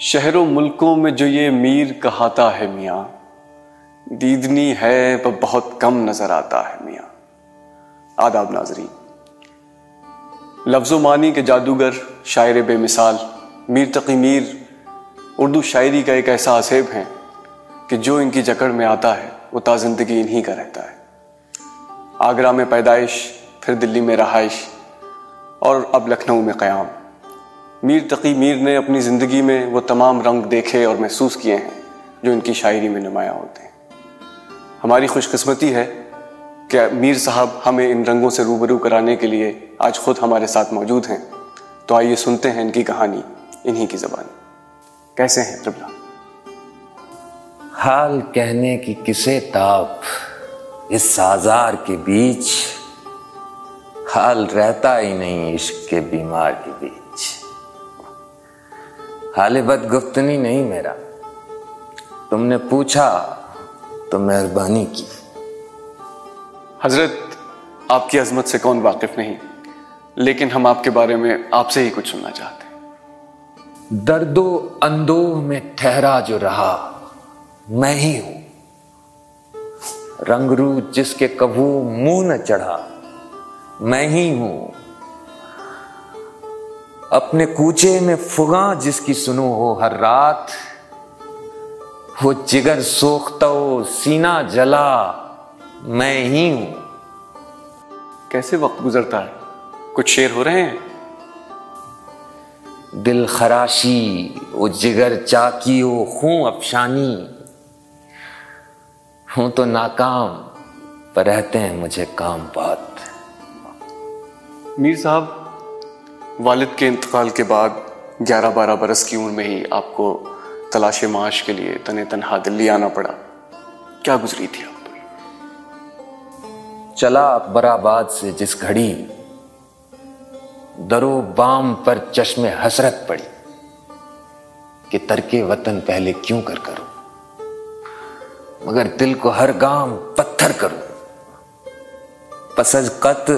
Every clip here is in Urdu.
شہروں ملکوں میں جو یہ میر کہاتا ہے میاں، دیدنی ہے وہ بہت کم نظر آتا ہے میاں۔ آداب ناظرین، لفظ و معنی کے جادوگر، شاعر بے مثال، میر تقی میر، اردو شاعری کا ایک ایسا عصیب ہیں کہ جو ان کی جکڑ میں آتا ہے، وہ تا زندگی انہی کا رہتا ہے۔ آگرہ میں پیدائش، پھر دلی میں رہائش، اور اب لکھنؤ میں قیام۔ میر تقی میر نے اپنی زندگی میں وہ تمام رنگ دیکھے اور محسوس کیے ہیں جو ان کی شاعری میں نمایاں ہوتے ہیں۔ ہماری خوش قسمتی ہے کہ میر صاحب ہمیں ان رنگوں سے روبرو کرانے کے لیے آج خود ہمارے ساتھ موجود ہیں۔ تو آئیے سنتے ہیں ان کی کہانی، انہی کی زبان کیسے ہیں تربلا حال کہنے کی کسے تاپ؟ اس سازار کے بیچ حال رہتا ہی نہیں، عشق کے بیمار کے بیچ۔ حال بد گفتنی نہیں میرا۔ تم نے پوچھا تو مہربانی کی۔ حضرت آپ کی عظمت سے کون واقف نہیں لیکن ہم آپ کے بارے میں آپ سے ہی کچھ سننا چاہتے ہیں۔ درد و اندو میں ٹھہرا جو رہا میں ہی ہوں۔ رنگ رو جس کے کبو منہ نہ چڑھا میں ہی ہوں۔ اپنے کوچے میں فگاں جس کی سنو ہو ہر رات وہ جگر سوختہ سینا جلا میں ہی ہوں۔ کیسے وقت گزرتا ہے؟ کچھ شیر ہو رہے ہیں؟ دل خراشی وہ جگر چاکی وہ خوں افشانی۔ ہوں تو ناکام پر رہتے ہیں مجھے کام بات۔ میر صاحب والد کے انتقال کے بعد گیارہ بارہ برس کی عمر میں ہی آپ کو تلاش معاش کے لیے تن تنہا دلی آنا پڑا۔ کیا گزری تھی آپ پر؟ چلا اکبر آباد سے جس گھڑی درو بام پر چشم حسرت پڑی کہ ترک وطن پہلے کیوں کر کروں۔ مگر دل کو ہر گام پتھر کروں۔ پسز قط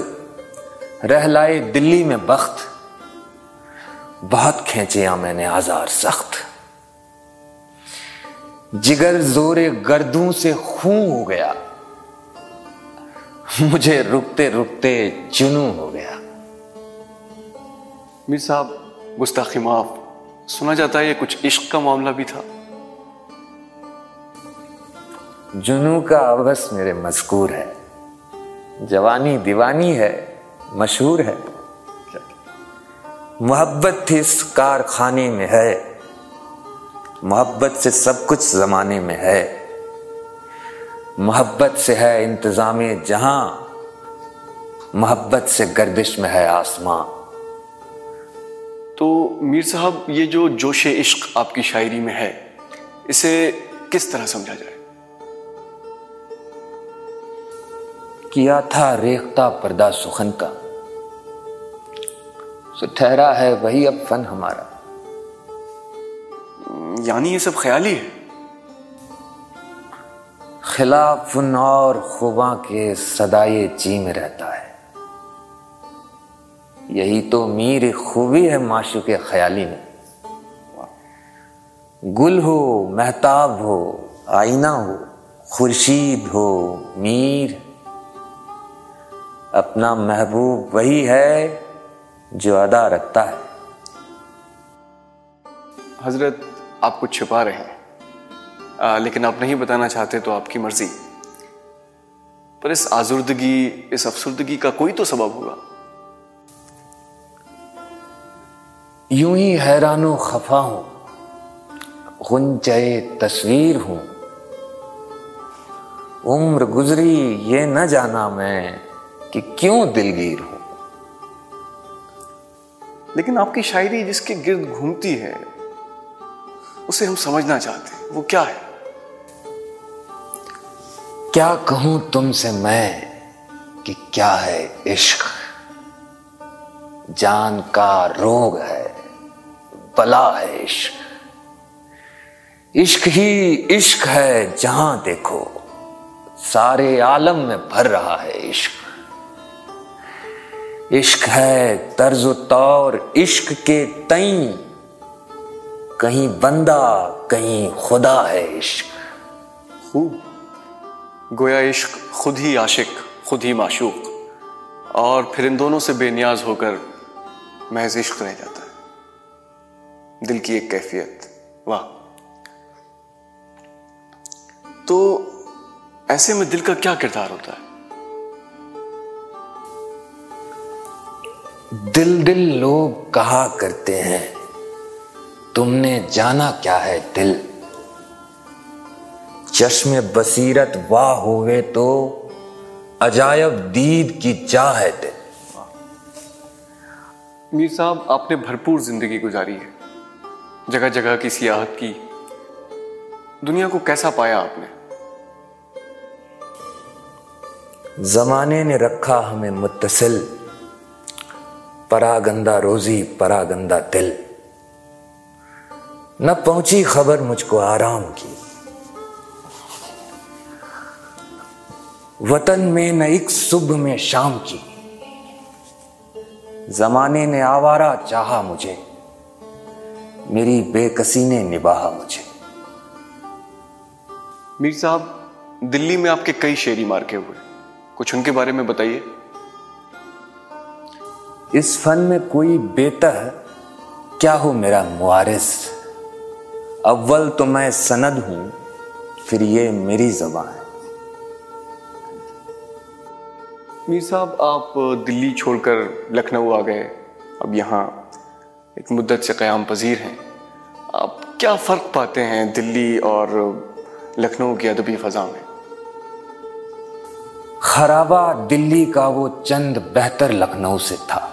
رہ لائے دلی میں بخت۔ بہت کھینچیا میں نے آزار سخت۔ جگر زور گردوں سے خون ہو گیا۔ مجھے رکتے رکتے جنو ہو گیا۔ میر صاحب گستاخی معاف۔ سنا جاتا ہے یہ کچھ عشق کا معاملہ بھی تھا۔ جنو کا ابس میرے مذکور ہے۔ جوانی دیوانی ہے مشہور ہے۔ محبت اس کارخانے میں ہے۔ محبت سے سب کچھ زمانے میں ہے۔ محبت سے ہے انتظام جہاں۔ محبت سے گردش میں ہے آسماں۔ تو میر صاحب یہ جو جوش عشق آپ کی شاعری میں ہے اسے کس طرح سمجھا جائے؟ کیا تھا ریختہ پردہ سخن کا؟ ٹھہرا ہے وہی اب فن ہمارا۔ یعنی یہ سب خیالی ہے؟ خلاف فن اور خوباں کے صدائے چی میں رہتا ہے۔ یہی تو میر خوبی ہے معشو کے خیالی میں۔ گل ہو محتاب ہو آئینہ ہو خورشید ہو میر۔ اپنا محبوب وہی ہے جو ادا رکھتا ہے۔ حضرت آپ کچھ چھپا رہے ہیں۔ لیکن آپ نہیں بتانا چاہتے تو آپ کی مرضی۔ پر اس آزردگی اس افسردگی کا کوئی تو سبب ہوگا۔ یوں ہی حیران و خفا ہوں۔ غنچے تصویر ہوں۔ عمر گزری یہ نہ جانا میں کہ کیوں دلگیر ہوں۔ لیکن آپ کی شاعری جس کے گرد گھومتی ہے، اسے ہم سمجھنا چاہتے ہیں، وہ کیا ہے؟ کیا کہوں تم سے میں کہ کیا ہے عشق؟ جان کا روگ ہے، بلا ہے عشق۔ عشق ہی عشق ہے، جہاں دیکھو، سارے عالم میں بھر رہا ہے عشق۔ عشق ہے طرز و طور عشق کے تئیں۔ کہیں بندہ، کہیں خدا ہے عشق۔ خوب۔ گویا عشق خود ہی عاشق، خود ہی معشوق۔ اور پھر ان دونوں سے بے نیاز ہو کر محض عشق رہ جاتا ہے۔ دل کی ایک کیفیت۔ واہ۔ تو ایسے میں دل کا کیا کردار ہوتا ہے؟ دل دل لوگ کہا کرتے ہیں تم نے جانا کیا ہے دل؟ چشم بصیرت واہ ہوئے تو عجائب دید کی چاہ ہے دل۔ میر صاحب آپ نے بھرپور زندگی گزاری ہے جگہ جگہ کی سیاحت کی۔ دنیا کو کیسا پایا آپ نے؟ زمانے نے رکھا ہمیں متصل۔ پرا گندا روزی پرا گندا دل۔ نہ پہنچی خبر مجھ کو آرام کی۔ وطن میں نہ ایک صبح میں شام کی۔ زمانے نے آوارہ چاہا مجھے۔ میری بے کسی نے نباہا مجھے۔ میر صاحب، دلی میں آپ کے کئی شیری مارکے ہوئے۔ کچھ ان کے بارے میں بتائیے۔ اس فن میں کوئی بہتر کیا ہو میرا معارض اول تو میں سند ہوں پھر یہ میری زبان ہے۔ میر صاحب آپ دلی چھوڑ کر لکھنؤ آ گئے۔ اب یہاں ایک مدت سے قیام پذیر ہیں۔ آپ کیا فرق پاتے ہیں دلی اور لکھنؤ کی ادبی فضا میں؟ خرابہ دلی کا وہ چند بہتر لکھنؤ سے تھا۔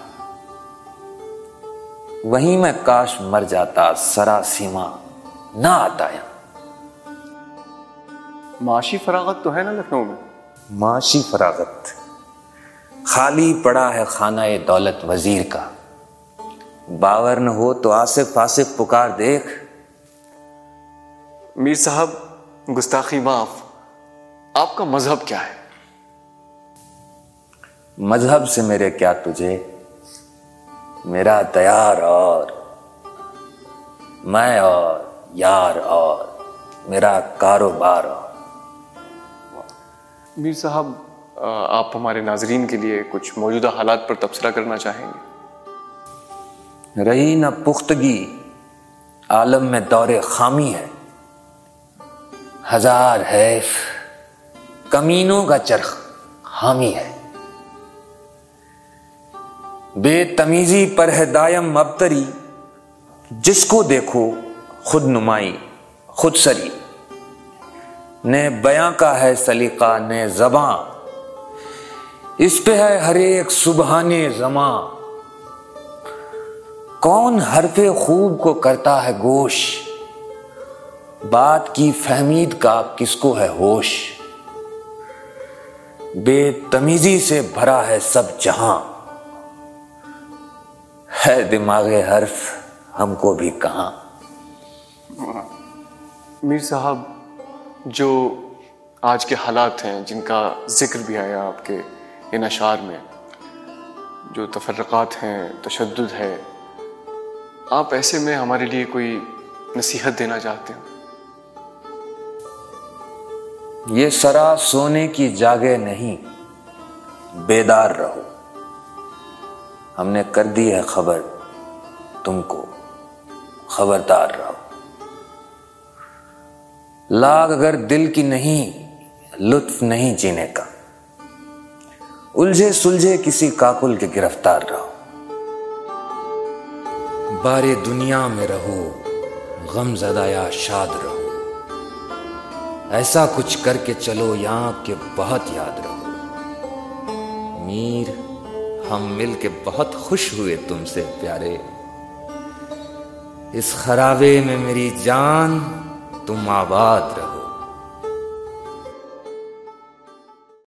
وہیں میں کاش مر جاتا سرا سیما نہ آتا ہے معاشی فراغت تو ہے نا لکھنؤ میں؟ معاشی فراغت۔ خالی پڑا ہے خانہ دولت وزیر کا۔ باور نہ ہو تو آصف آصف پکار دیکھ۔ میر صاحب گستاخی معاف۔ آپ کا مذہب کیا ہے؟ مذہب سے میرے کیا تجھے؟ میرا تیار اور میں اور یار اور میرا کاروبار اور۔ میر صاحب آپ ہمارے ناظرین کے لیے کچھ موجودہ حالات پر تبصرہ کرنا چاہیں گے؟ رہی نہ پختگی عالم میں دور خامی ہے۔ ہزار حیف کمینوں کا چرخ حامی ہے۔ بے تمیزی پر ہے دائم ابتری جس کو دیکھو، خود نمائی، خود سری۔ نے بیاں کا ہے سلیقہ نے زباں۔ اس پہ ہے ہر ایک سبحان زماں۔ کون حرف خوب کو کرتا ہے گوش؟ بات کی فہمید کا کس کو ہے ہوش؟ بے تمیزی سے بھرا ہے سب جہاں۔ ہے دماغ حرف ہم کو بھی کہاں؟ میر صاحب جو آج کے حالات ہیں جن کا ذکر بھی آیا آپ کے ان اشعار میں جو تفرقات ہیں تشدد ہے آپ ایسے میں ہمارے لیے کوئی نصیحت دینا چاہتے ہیں یہ سرا سونے کی جاگے نہیں بیدار رہو۔ ہم نے کر دی ہے خبر تم کو، خبردار رہو۔ لاگ اگر دل کی نہیں، لطف نہیں جینے کا۔ الجھے سلجھے کسی کاکل کے گرفتار رہو۔ بارے دنیا میں رہو، غم زدہ یا شاد رہو۔ ایسا کچھ کر کے چلو، یہاں کے بہت یاد رہو۔ میر ہم مل کے بہت خوش ہوئے تم سے پیارے۔ اس خرابے میں میری جان تم آباد رہو